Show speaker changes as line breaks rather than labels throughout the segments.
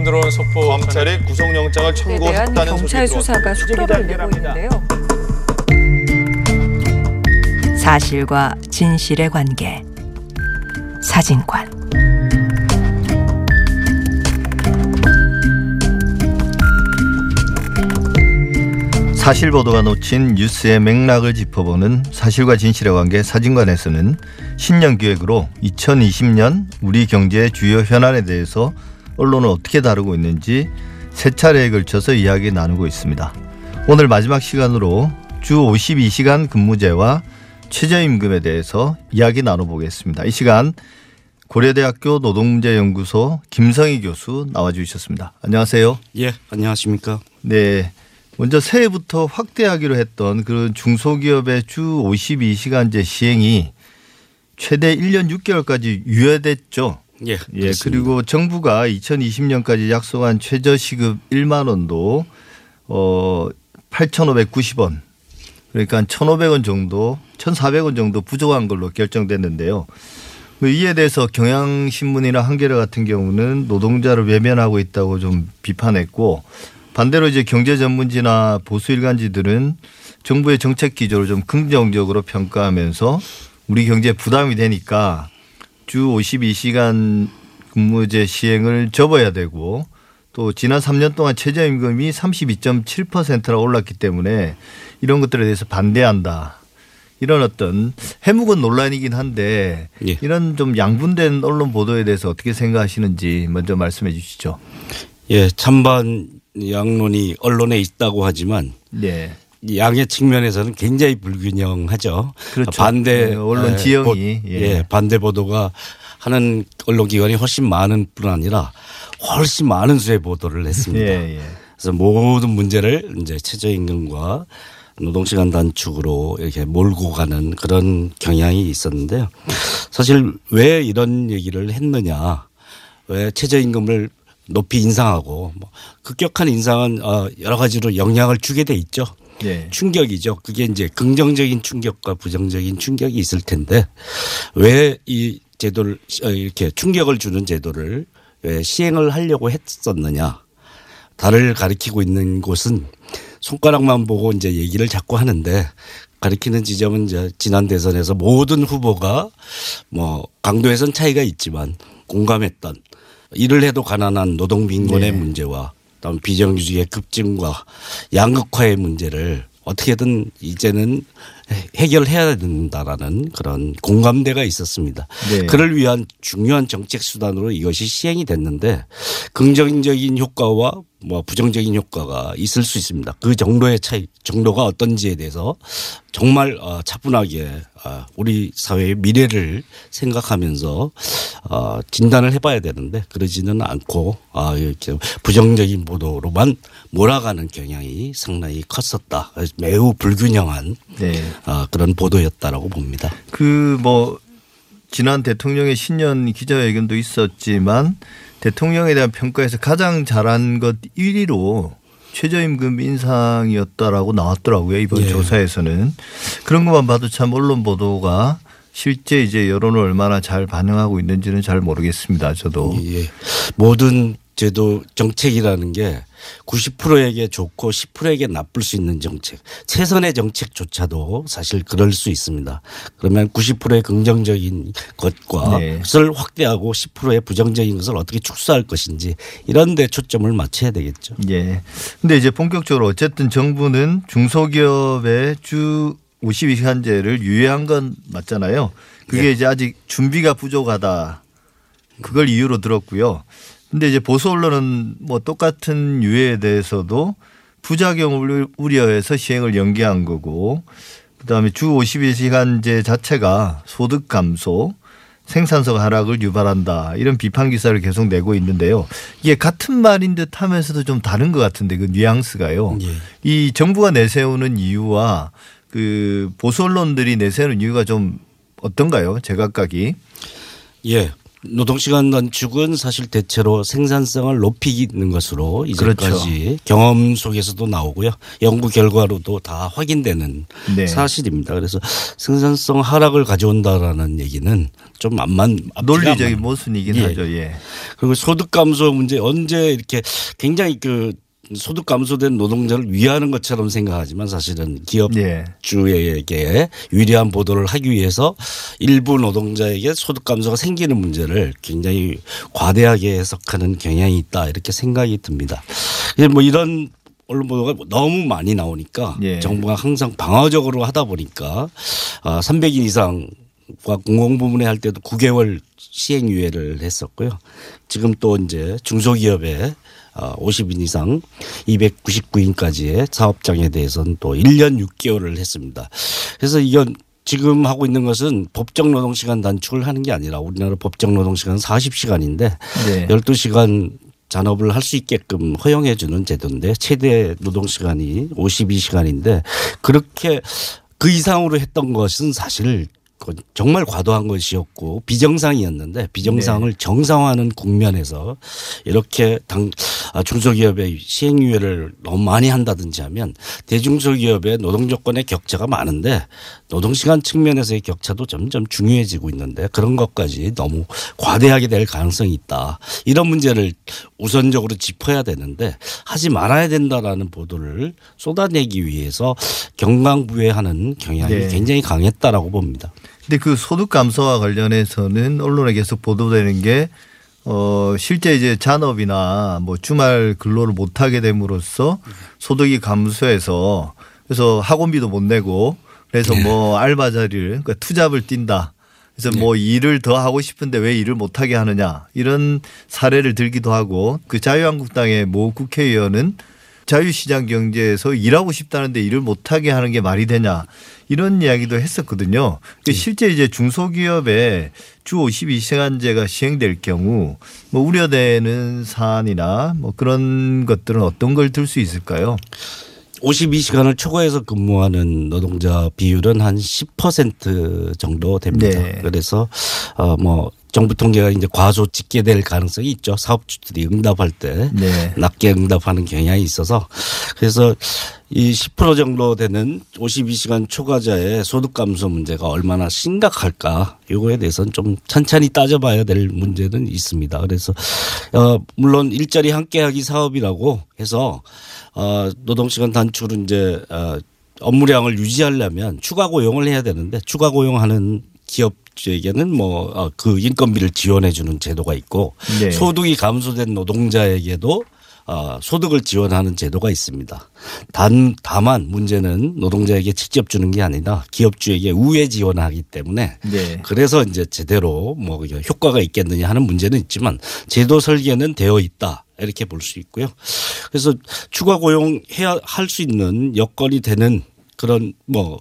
방금 들어온 속보
검찰이 구속영장을 청구했다는
경찰
소식이
수사가 속도를 내고 있는데요.
사실과 진실의 관계. 사진관.
사실 보도가 놓친 뉴스의 맥락을 짚어보는 사실과 진실의 관계 사진관에서는 신년 기획으로 2020년 우리 경제의 주요 현안에 대해서 언론은 어떻게 다루고 있는지 세 차례에 걸쳐서 이야기 나누고 있습니다. 오늘 마지막 시간으로 주 52시간 근무제와 최저임금에 대해서 이야기 나눠보겠습니다. 이 시간 고려대학교 노동문제연구소 김성희 교수 나와주셨습니다. 안녕하세요.
예, 안녕하십니까.
네. 먼저 새해부터 확대하기로 했던 그런 중소기업의 주 52시간제 시행이 최대 1년 6개월까지 유예됐죠.
예,
예.
그렇습니다.
그리고 정부가 2020년까지 약속한 최저 시급 1만 원도 어 8,590원 그러니까 1,500원 정도, 1,400원 정도 부족한 걸로 결정됐는데요. 뭐 이에 대해서 경향신문이나 한겨레 같은 경우는 노동자를 외면하고 있다고 좀 비판했고 반대로 이제 경제 전문지나 보수 일간지들은 정부의 정책 기조를 좀 긍정적으로 평가하면서 우리 경제에 부담이 되니까 주 52시간 근무제 시행을 접어야 되고 또 지난 3년 동안 최저임금이 32.7%나 올랐기 때문에 이런 것들에 대해서 반대한다. 이런 어떤 해묵은 논란이긴 한데
예.
이런 좀 양분된 언론 보도에 대해서 어떻게 생각하시는지 먼저 말씀해 주시죠.
예, 찬반 양론이 언론에 있다고 하지만
네.
이 양의 측면에서는 굉장히 불균형하죠.
그렇죠.
반대
네, 언론
예,
지형이,
보-
예.
예, 반대 보도가 하는 언론 기관이 훨씬 많은 뿐 아니라 훨씬 많은 수의 보도를 했습니다.
예, 예.
그래서 모든 문제를 이제 최저임금과 노동시간 단축으로 이렇게 몰고 가는 그런 경향이 있었는데요. 사실 왜 이런 얘기를 했느냐. 왜 최저임금을 높이 인상하고 뭐 급격한 인상은 어 여러 가지로 영향을 주게 돼 있죠.
예.
충격이죠. 그게 이제 긍정적인 충격과 부정적인 충격이 있을 텐데 왜 이 제도를 어, 이렇게 충격을 주는 제도를 왜 시행을 하려고 했었느냐. 달을 가리키고 있는 곳은 손가락만 보고 이제 얘기를 자꾸 하는데 가리키는 지점은 이제 지난 대선에서 모든 후보가 뭐 강도에선 차이가 있지만 공감했던 일을 해도 가난한 노동 빈곤의
네.
문제와 다음 비정규직의 급증과 양극화의 문제를 어떻게든 이제는 해- 해결해야 된다라는 그런 공감대가 있었습니다.
네.
그를 위한 중요한 정책 수단으로 이것이 시행이 됐는데 긍정적인 효과와 뭐 부정적인 효과가 있을 수 있습니다. 그 정도의 차이, 정도가 어떤지에 대해서 정말 어, 차분하게 어, 우리 사회의 미래를 생각하면서 어, 진단을 해봐야 되는데 그러지는 않고 아, 이렇게 부정적인 보도로만 몰아가는 경향이 상당히 컸었다. 매우 불균형한
네.
아, 그런 보도였다라고 봅니다.
그 뭐 지난 대통령의 신년 기자회견도 있었지만 대통령에 대한 평가에서 가장 잘한 것 1위로 최저임금 인상이었다라고 나왔더라고요 이번
예.
조사에서는 그런 것만 봐도 참 언론 보도가 실제 이제 여론을 얼마나 잘 반영하고 있는지는 잘 모르겠습니다 저도
예. 모든 제도 정책이라는 게 90%에게 좋고 10%에게 나쁠 수 있는 정책, 최선의 정책조차도 사실 그럴 수 있습니다. 그러면 90%의 긍정적인 것과
네.
것을 확대하고 10%의 부정적인 것을 어떻게 축소할 것인지 이런 데 초점을 맞춰야 되겠죠.
예. 근데 이제 본격적으로 어쨌든 정부는 중소기업의 주 52시간제를 유예한 건 맞잖아요. 그게
예.
이제 아직 준비가 부족하다. 그걸 이유로 들었고요. 근데 이제 보수 언론은 뭐 똑같은 유예에 대해서도 부작용을 우려해서 시행을 연기한 거고 그다음에 주 52시간제 자체가 소득 감소 생산성 하락을 유발한다 이런 비판 기사를 계속 내고 있는데요. 이게 같은 말인 듯 하면서도 좀 다른 것 같은데 그 뉘앙스가요.
예.
이 정부가 내세우는 이유와 그 보수 언론들이 내세우는 이유가 좀 어떤가요? 제각각이.
예. 노동시간 단축은 사실 대체로 생산성을 높이는 것으로 이제까지
그렇죠.
경험 속에서도 나오고요. 연구 결과로도 다 확인되는
네.
사실입니다. 그래서 생산성 하락을 가져온다라는 얘기는 좀 안만
논리적인 모순이긴
예.
하죠. 예.
그리고 소득 감소 문제 언제 이렇게 굉장히 그 소득 감소된 노동자를 위하는 것처럼 생각하지만 사실은 기업
예.
주에게 유리한 보도를 하기 위해서 일부 노동자에게 소득 감소가 생기는 문제를 굉장히 과대하게 해석하는 경향이 있다 이렇게 생각이 듭니다. 뭐 이런 언론 보도가 너무 많이 나오니까
예.
정부가 항상 방어적으로 하다 보니까 아 300인 이상 과 공공부문에 할 때도 9개월 시행유예를 했었고요. 지금 또 이제 중소기업에 50인 이상 299인까지의 사업장에 대해서는 또 1년 6개월을 했습니다. 그래서 이건 지금 하고 있는 것은 법정 노동시간 단축을 하는 게 아니라 우리나라 법정 노동시간은 40시간인데
네.
12시간 잔업을 할 수 있게끔 허용해 주는 제도인데 최대 노동 시간이 52시간인데 그렇게 그 이상으로 했던 것은 사실 정말 과도한 것이었고 비정상이었는데 비정상을 정상화하는 국면에서 이렇게 당 아, 중소기업의 시행유예를 너무 많이 한다든지 하면 대중소기업의 노동 조건의 격차가 많은데 노동시간 측면에서의 격차도 점점 중요해지고 있는데 그런 것까지 너무 과대하게 될 가능성이 있다. 이런 문제를 우선적으로 짚어야 되는데 하지 말아야 된다라는 보도를 쏟아내기 위해서 경강부회하는 경향이
네.
굉장히 강했다라고 봅니다.
근데 그 소득 감소와 관련해서는 언론에 계속 보도되는 게 어, 실제 이제 잔업이나 뭐 주말 근로를 못하게 됨으로써 소득이 감소해서 그래서 학원비도 못 내고 그래서 뭐 알바 자리를 그러니까 투잡을 뛴다. 그래서 뭐 일을 더 하고 싶은데 왜 일을 못하게 하느냐. 이런 사례를 들기도 하고 그 자유한국당의 모 국회의원은 자유시장 경제에서 일하고 싶다는데 일을 못하게 하는 게 말이 되냐 이런 이야기도 했었거든요. 그 실제 이제 중소기업에 주 52시간제가 시행될 경우 뭐 우려되는 사안이나 뭐 그런 것들은 어떤 걸 들 수 있을까요?
52시간을 초과해서 근무하는 노동자 비율은 한 10% 정도 됩니다.
네.
그래서 어뭐 정부 통계가 이제 과소 집계될 가능성이 있죠. 사업주들이 응답할 때
네.
낮게 응답하는 경향이 있어서 그래서 이 10% 정도 되는 52시간 초과자의 소득 감소 문제가 얼마나 심각할까 이거에 대해서는 좀 천천히 따져봐야 될 문제는 있습니다. 그래서 어 물론 일자리 함께하기 사업이라고 해서 어 노동 시간 단축을 이제 어 업무량을 유지하려면 추가 고용을 해야 되는데 추가 고용하는 기업 주에게는 뭐 그 인건비를 지원해 주는 제도가 있고
네.
소득이 감소된 노동자에게도 어, 소득을 지원하는 제도가 있습니다. 단 다만 문제는 노동자에게 직접 주는 게 아니라 기업주에게 우회 지원하기 때문에
네.
그래서 이제 제대로 뭐 효과가 있겠느냐 하는 문제는 있지만 제도 설계는 되어 있다. 이렇게 볼 수 있고요. 그래서 추가 고용해야 할 수 있는 여건이 되는 그런 뭐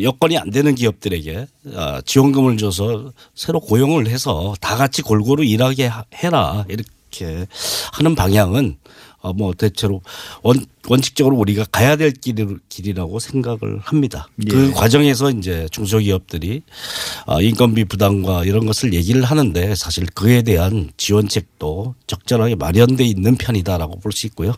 여건이 안 되는 기업들에게 아, 지원금을 줘서 새로 고용을 해서 다 같이 골고루 일하게 하- 해라. 이렇게 하는 방향은 어, 뭐 대체로 원, 원칙적으로 우리가 가야 될 길이- 길이라고 생각을 합니다. 그
예.
과정에서 이제 중소기업들이 아, 인건비 부담과 이런 것을 얘기를 하는데 사실 그에 대한 지원책도 적절하게 마련돼 있는 편이다라고 볼 수 있고요.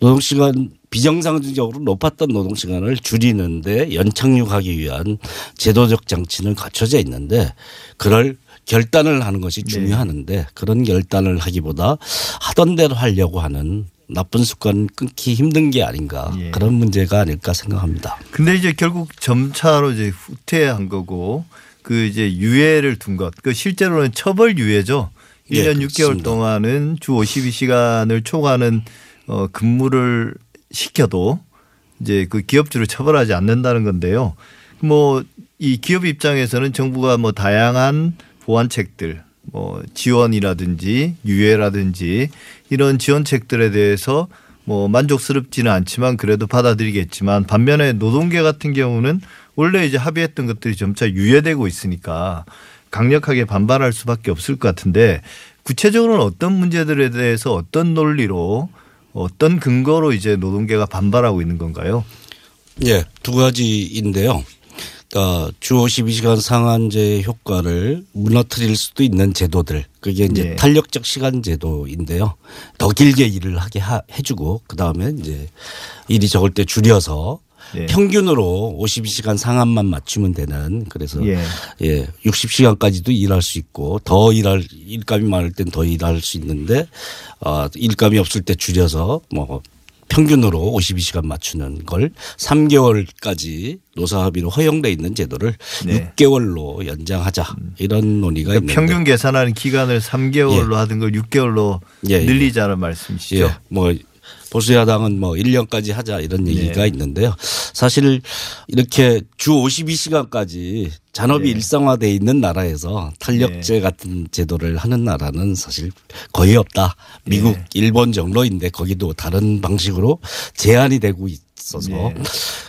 노동시간 비정상적으로 높았던 노동시간을 줄이는데 연착륙하기 위한 제도적 장치는 갖춰져 있는데 그럴 결단을 하는 것이 중요하는데 그런 결단을 하기보다 하던 대로 하려고 하는 나쁜 습관 끊기 힘든 게 아닌가
예.
그런 문제가 아닐까 생각합니다.
근데 이제 결국 점차로 이제 후퇴한 거고 그 이제 유예를 둔 것. 그 실제로는 처벌 유예죠.
예,
1년 6개월
그렇습니다.
동안은 주 52시간을 초과하는 어 근무를 시켜도 이제 그 기업주를 처벌하지 않는다는 건데요. 뭐 이 기업 입장에서는 정부가 뭐 다양한 보완책들 뭐 지원이라든지 유예라든지 이런 지원책들에 대해서 뭐 만족스럽지는 않지만 그래도 받아들이겠지만 반면에 노동계 같은 경우는 원래 이제 합의했던 것들이 점차 유예되고 있으니까 강력하게 반발할 수밖에 없을 것 같은데 구체적으로는 어떤 문제들에 대해서 어떤 논리로 어떤 근거로 이제 노동계가 반발하고 있는 건가요?
예, 두 가지인데요. 어, 주 52시간 상한제 효과를 무너뜨릴 수도 있는 제도들 그게 이제
예.
탄력적 시간 제도인데요. 더 길게 일을 하게 하, 해주고 그 다음에 이제 일이 적을 때 줄여서
예.
평균으로 52시간 상한만 맞추면 되는 그래서
예.
예, 60시간까지도 일할 수 있고 더 일할 일감이 많을 땐 더 일할 수 있는데 어, 일감이 없을 때 줄여서 뭐 평균으로 52시간 맞추는 걸 3개월까지 노사 합의로 허용돼 있는 제도를
네.
6개월로 연장하자 이런 논의가
그러니까 평균 계산하는 기간을 3개월로 하던 걸 6개월로
예, 예.
늘리자는 말씀이시죠.
예, 뭐 보수야당은 뭐 1년까지 하자 이런 얘기가
네.
있는데요. 사실 이렇게 주 52시간까지 잔업이
네.
일상화돼 있는 나라에서 탄력제 같은 제도를 하는 나라는 사실 거의 없다. 미국,
네.
일본 정도인데 거기도 다른 방식으로 제한이 되고 있어서
네.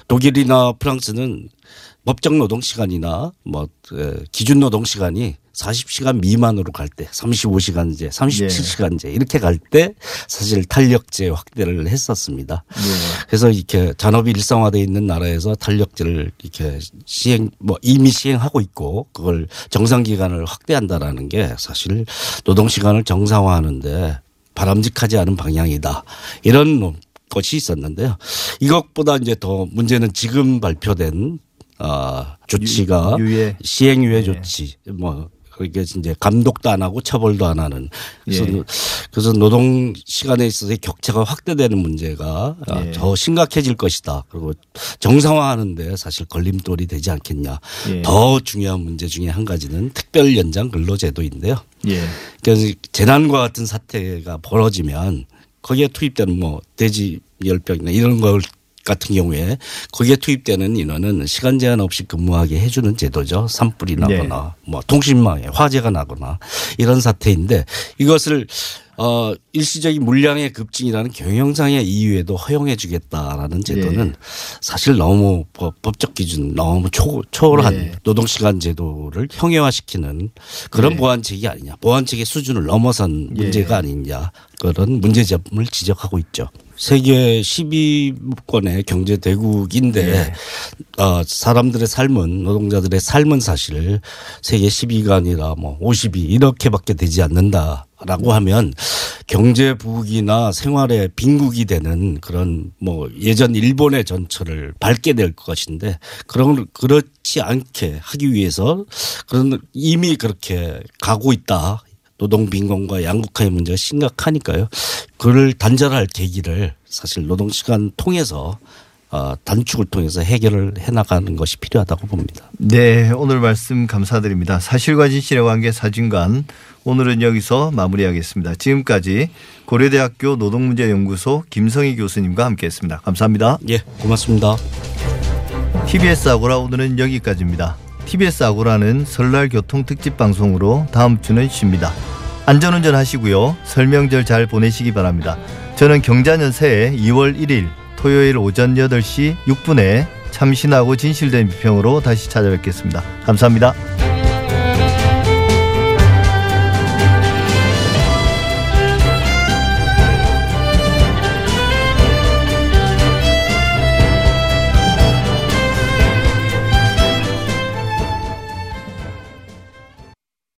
독일이나 프랑스는 법정 노동 시간이나 뭐 에, 기준 노동 시간이 40시간 미만으로 갈 때 35시간제, 37시간제 이렇게 갈 때 사실 탄력제 확대를 했었습니다.
예.
그래서 이렇게 잔업이 일상화되어 있는 나라에서 탄력제를 이렇게 시행 뭐 이미 시행하고 있고 그걸 정상 기간을 확대한다라는 게 사실 노동 시간을 정상화하는데 바람직하지 않은 방향이다. 이런 것이 있었는데요. 이것보다 이제 더 문제는 지금 발표된 아 조치가
유- 유예.
시행유예 조치 뭐 그게 이제 감독도 안 하고 처벌도 안 하는 그래서
예.
그래서 노동 시간에 있어서의 격차가 확대되는 문제가 아,
예.
더 심각해질 것이다. 그리고 정상화하는데 사실 걸림돌이 되지 않겠냐.
예.
더 중요한 문제 중에 한 가지는 특별 연장 근로제도인데요.
예.
그래서 재난과 같은 사태가 벌어지면 거기에 투입되는 뭐 돼지 열병이나 이런 걸 같은 경우에 거기에 투입되는 인원은 시간 제한 없이 근무하게 해주는 제도죠. 산불이 나거나 뭐 통신망에 화재가 나거나 이런 사태인데 이것을 어 일시적인 물량의 급증이라는 경영상의 이유에도 허용해 주겠다라는 제도는 사실 너무 법- 법적 기준 너무 초, 초월한
네.
노동시간 제도를 형해화시키는 그런
네.
보완책이 아니냐. 보완책의 수준을 넘어선
예.
문제가 아니냐. 그런 문제점을 지적하고 있죠. 세계 12권의 경제 대국인데
네.
어, 사람들의 삶은 노동자들의 삶은 사실 세계 10위가 아니라 뭐 50위 이렇게밖에 되지 않는다라고 하면 경제 부국이나 생활의 빈국이 되는 그런 뭐 예전 일본의 전철을 밟게 될 것인데 그런 그렇지 않게 하기 위해서 그런 이미 그렇게 가고 있다. 노동 빈곤과 양극화의 문제가 심각하니까요. 그를 단절할 계기를 사실 노동 시간 통해서 어, 단축을 통해서 해결을 해 나가는 것이 필요하다고 봅니다.
네, 오늘 말씀 감사드립니다. 사실과 진실의 관계 사진관 오늘은 여기서 마무리하겠습니다. 지금까지 고려대학교 노동문제연구소 김성희 교수님과 함께했습니다. 감사합니다.
예, 고맙습니다.
TBS 아고라 오늘은 여기까지입니다. TBS 아고라는 설날 교통 특집 방송으로 다음 주는 쉽니다. 안전운전 하시고요. 설명절 잘 보내시기 바랍니다. 저는 경자년 새해 2월 1일 토요일 오전 8시 6분에 참신하고 진실된 비평으로 다시 찾아뵙겠습니다. 감사합니다.